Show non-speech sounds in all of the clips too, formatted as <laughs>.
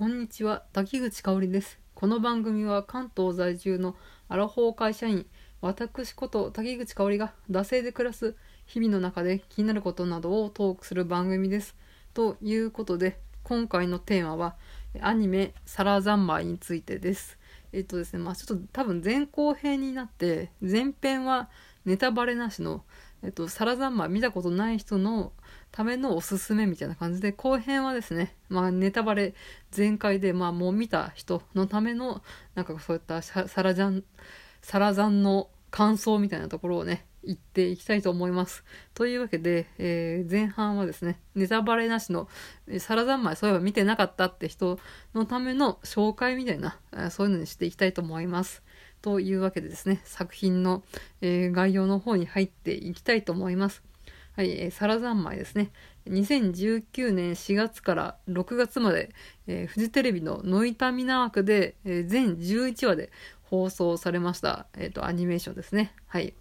こんにちは、滝口香織です。この番組は関東在住のアラフォー会社員、私こと滝口香織が惰性で暮らす日々の中で気になることなどをトークする番組です。ということで、今回のテーマはアニメ「サラ三昧」についてです。えっとですね、まあちょっと多分前後編になって、前編はネタバレなしの、えっと、サラ三昧見たことない人のためのおすすめみたいな感じで、後編はですね、まあネタバレ全開で、まあもう見た人のための、なんかそういったサラジャン、サラザンの感想みたいなところをね、言っていきたいと思います。というわけで、えー前半はですね、ネタバレなしの、えサラ三昧そういえば見てなかったって人のための紹介みたいな、そういうのにしていきたいと思います。というわけでですね、作品の、えー概要の方に入っていきたいと思います。はい、えーサラ三昧ですね。2019年4月から6月まで、えーフジテレビのノイタミナ枠で、えー全11話で放送されました、えーと、アニメーションですね。はい。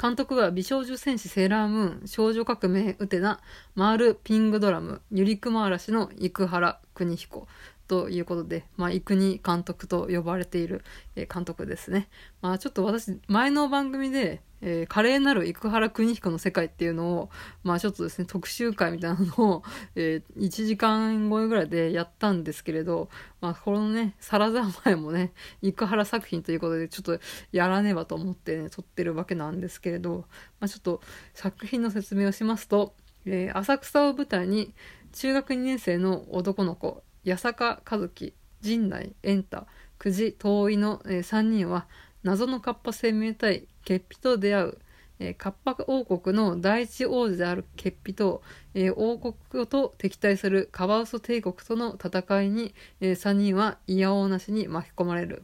監督は美少女戦士セーラームーン、少女革命ウテナ、マールピングドラム、ゆりくま嵐の生原邦彦ということで、まあ、生国監督と呼ばれている、え監督ですね。まあ、ちょっと私、前の番組で、えー華麗なる生原邦彦の世界っていうのを、まあちょっとですね、特集会みたいなのを、えー1時間超えぐらいでやったんですけれど、まあこのね、サラザー前もね、生原作品ということで、ちょっとやらねばと思ってね、撮ってるわけなんですけれど、まあちょっと作品の説明をしますと、えー浅草を舞台に、中学2年生の男の子、八坂和樹、陣内円太、久慈遠いの、え3人は、謎のカッパ生命体、ケッピと出会う、えーカッパ王国の第一王子であるケッピと、えー王国と敵対するカワウソ帝国との戦いに、え3人は嫌おうなしに巻き込まれる。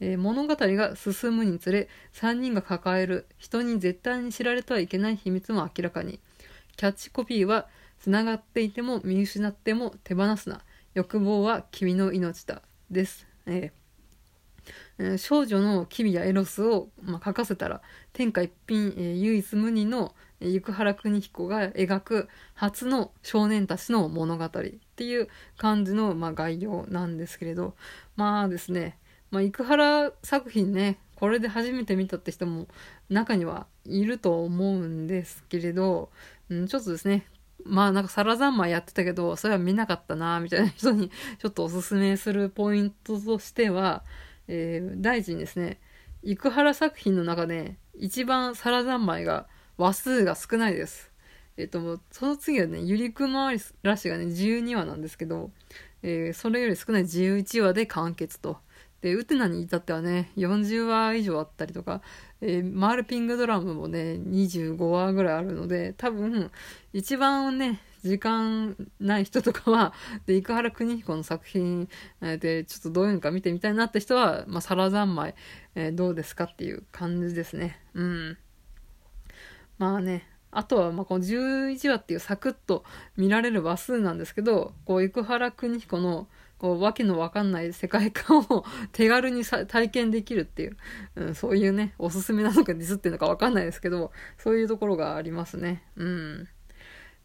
え物語が進むにつれ3人が抱える人に絶対に知られてはいけない秘密も明らかにキャッチコピーは「つながっていても見失っても手放すな欲望は君の命だ」です。えー少女の機微やエロスを、まあ、書かせたら天下一品、えー唯一無二のえー生原邦彦が描く初の少年たちの物語っていう感じの、まあ、概要なんですけれど。まあですね、まあ、生原作品ねこれで初めて見たって人も中にはいると思うんですけれど、うん、ちょっとですねまあなんかサラザンマやってたけどそれは見なかったなみたいな人に <laughs> ちょっとおすすめするポイントとしては、えー第一にですね生原作品の中で一番サラ三昧が話数が少ないです。えっと、その次はね、ゆりくまらしがね、12話なんですけど、えーそれより少ない11話で完結と。で、ウテナに至ってはね、40話以上あったりとか、えーマールピングドラムもね、25話ぐらいあるので、多分、一番ね、時間ない人とかは、<laughs> で、生原邦彦の作品で、ちょっとどういうのか見てみたいなって人は、まあ、サラ三昧、えーどうですかっていう感じですね。うん。まあね、あとは、まあ、この11話っていうサクッと見られる話数なんですけど、こう、生原邦彦の、こう、わけのわかんない世界観を <laughs> 手軽にさ体験できるっていう、うん、そういうね、おすすめなのかディスっていうのかわかんないですけど、そういうところがありますね。うん。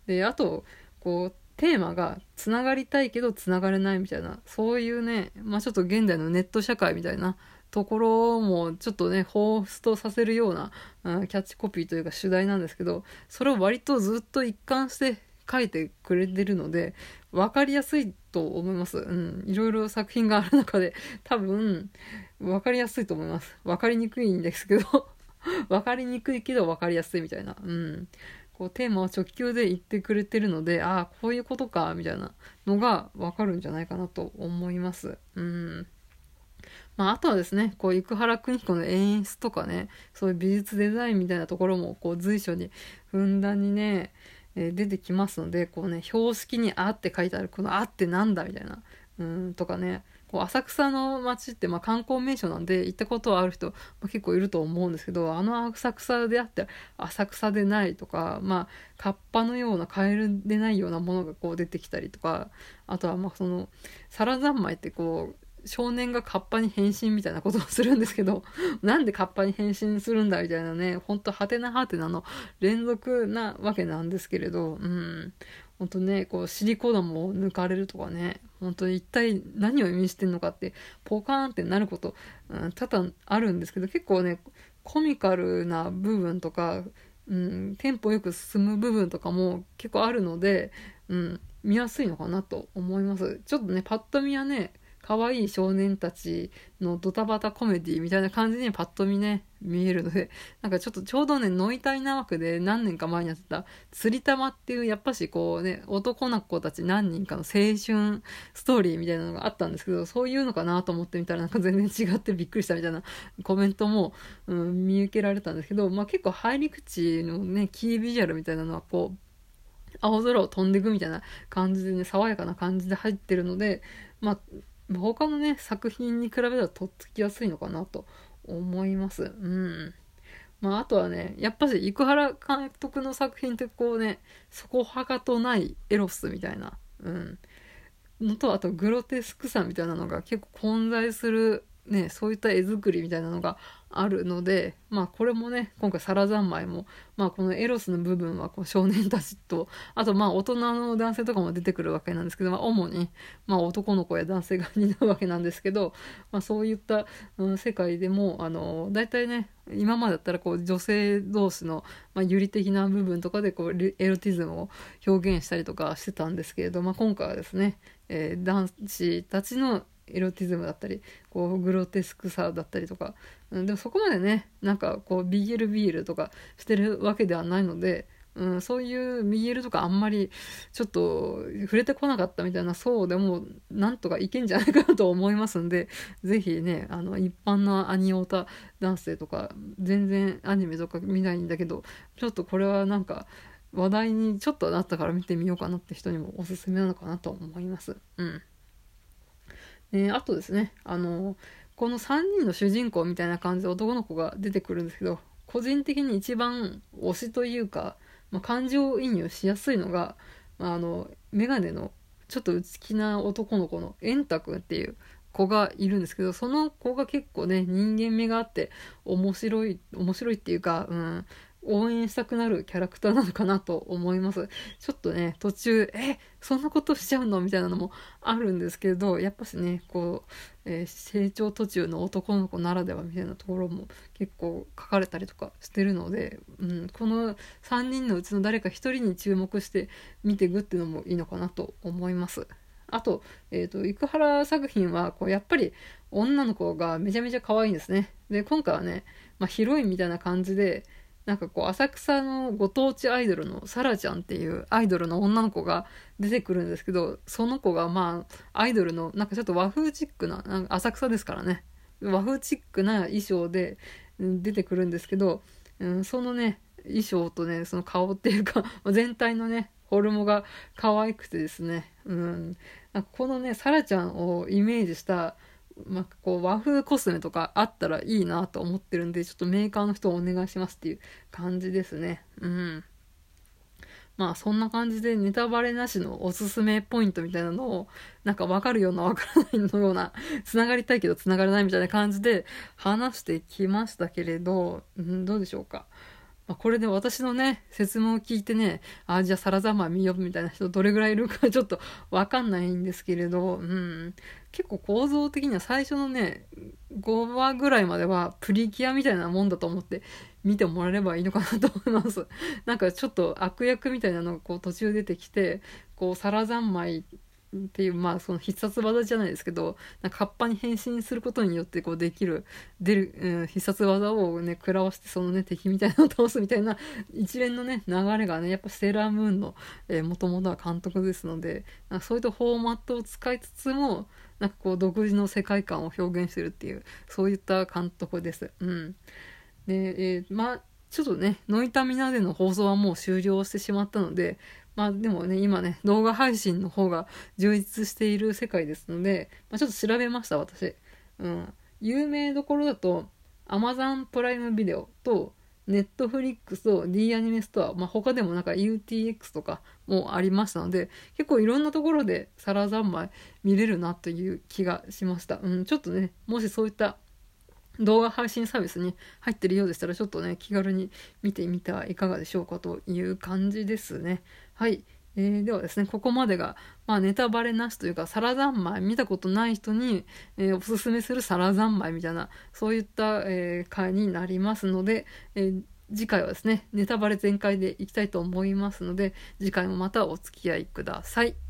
で、あと、こう、テーマが、つながりたいけどつながれないみたいな、そういうね、まあちょっと現代のネット社会みたいなところも、ちょっとね、彷彿とさせるような、うんキャッチコピーというか主題なんですけど、それを割とずっと一貫して書いてくれてるので、わかりやすいと思います。うん。いろいろ作品がある中で、多分、わかりやすいと思います。わかりにくいんですけど、<laughs> わかりにくいけどわかりやすいみたいな。うん。こうテーマを直球で言ってくれてるので、ああ、こういうことか、みたいなのがわかるんじゃないかなと思います。うん。まあ、あとはですね、こう、生原邦彦の演出とかね、そういう美術デザインみたいなところも、こう、随所にふんだんにね、えー出てきますので、こうね、標識にあって書いてある、このあってなんだみたいな、うん、とかね、こう浅草の街ってまあ観光名所なんで行ったことはある人、まあ、結構いると思うんですけどあの浅草であって浅草でないとかまあカッパのようなカエルでないようなものがこう出てきたりとかあとはまあそのサラ三昧ってこう少年がカッパに変身みたいなことをするんですけど <laughs> なんでカッパに変身するんだみたいなねほんとハテナハテナの連続なわけなんですけれどうん。本当ねこうシリコ玉を抜かれるとかね本当に一体何を意味してんのかってポカーンってなること、うん、多々あるんですけど結構ねコミカルな部分とか、うん、テンポよく進む部分とかも結構あるので、うん、見やすいのかなと思います。ちょっとねパッと見はね可愛い少年たちのドタバタコメディみたいな感じにパッと見ね、見えるので、<laughs> なんかちょっとちょうどね、ノイタイな枠で何年か前にやってた、釣り玉っていう、やっぱしこうね、男の子たち何人かの青春ストーリーみたいなのがあったんですけど、そういうのかなと思ってみたらなんか全然違ってびっくりしたみたいなコメントも、うん、見受けられたんですけど、まあ結構入り口のね、キービジュアルみたいなのはこう、青空を飛んでいくみたいな感じでね、爽やかな感じで入ってるので、まあ、他のね、作品に比べたらとっつきやすいのかなと思います。うん。まあ、あとはね、やっぱし、生原監督の作品ってこうね、そこはかとないエロスみたいな、うん。のと、あとグロテスクさみたいなのが結構混在する、ね、そういった絵作りみたいなのがあるので、まあこれもね、今回サラ三昧も、まあこのエロスの部分はこう少年たちと、あとまあ大人の男性とかも出てくるわけなんですけど、まあ主に、まあ男の子や男性が担うわけなんですけど、まあそういった、うん、世界でも、あの、大体ね、今までだったらこう女性同士の、まあ、有利的な部分とかでこうエロティズムを表現したりとかしてたんですけれど、まあ今回はですね、えー、男子たちのエロティズムだったりこうグロテスクさだったりとか、うん、でもそこまでねなんかこう BLBL とかしてるわけではないので、うん、そういう BL とかあんまりちょっと触れてこなかったみたいなそうでもなんとかいけんじゃないかなと思いますんで是非ねあの一般のアニオタ男性とか全然アニメとか見ないんだけどちょっとこれはなんか話題にちょっとなったから見てみようかなって人にもおすすめなのかなと思います。うんえー、あとですね、あのこの3人の主人公みたいな感じで男の子が出てくるんですけど、個人的に一番推しというか、まあ、感情移入しやすいのが、まあ、あの、メガネのちょっと内気な男の子のエンタ君っていう子がいるんですけど、その子が結構ね、人間味があって面白い、面白いっていうか、うん、応援したくなるキャラクターなのかなと思います。ちょっとね、途中、え、そんなことしちゃうのみたいなのもあるんですけど、やっぱしね、こう、えー、成長途中の男の子ならではみたいなところも結構書かれたりとかしてるので、うん、この3人のうちの誰か1人に注目して見ていくっていうのもいいのかなと思います。あと、えっ、ー、と、生原作品は、こう、やっぱり女の子がめちゃめちゃ可愛いんですね。で、今回はね、まあ、ヒロインみたいな感じで、なんかこう浅草のご当地アイドルのサラちゃんっていうアイドルの女の子が出てくるんですけどその子がまあアイドルのなんかちょっと和風チックななんか浅草ですからね。和風チックな衣装で出てくるんですけど、うん、そのね衣装とねその顔っていうか <laughs> 全体のねフォルムが可愛くてですね、うん、このねサラちゃんをイメージしたまあ、こう和風コスメとかあったらいいなと思ってるんでちょっとメーカーの人お願いしますっていう感じですね。うん。まあそんな感じでネタバレなしのおすすめポイントみたいなのをなんかわかるようなわからないのようなつながりたいけどつながらないみたいな感じで話してきましたけれど、うん、どうでしょうか？まあ、これで私のね、説問を聞いてね、あ、じゃあサラザマ見ようみたいな人どれぐらいいるか <laughs> ちょっとわかんないんですけれど、うん、結構構造的には最初のね、5話ぐらいまではプリキュアみたいなもんだと思って見てもらえればいいのかなと思います。なんかちょっと悪役みたいなのがこう途中出てきて、こう、サラ三昧っていうまあその必殺技じゃないですけどなんかカッパに変身することによってこうできる出る、うん、必殺技をね食らわしてそのね敵みたいなのを倒すみたいな一連のね流れがねやっぱセーラームーンのもともとは監督ですのでそういったフォーマットを使いつつもなんかこう独自の世界観を表現してるっていうそういった監督です。うん、で、えー、まあちょっとね、ノイタミナでの放送はもう終了してしまったので、まあでもね、今ね、動画配信の方が充実している世界ですので、まあ、ちょっと調べました、私。うん。有名どころだと、Amazon プライムビデオと、Netflix と D アニメストア、まあ、他でもなんか UTX とかもありましたので、結構いろんなところでサラ三昧見れるなという気がしました。うん、ちょっとね、もしそういった動画配信サービスに入ってるようでしたら、ちょっとね、気軽に見てみてはいかがでしょうかという感じですね。はい。えー、ではですね、ここまでが、まあ、ネタバレなしというか、サラ三昧、見たことない人に、えー、おすすめするサラ三昧みたいな、そういった、えー、回になりますので、え次回はですね、ネタバレ全開でいきたいと思いますので、次回もまたお付き合いください。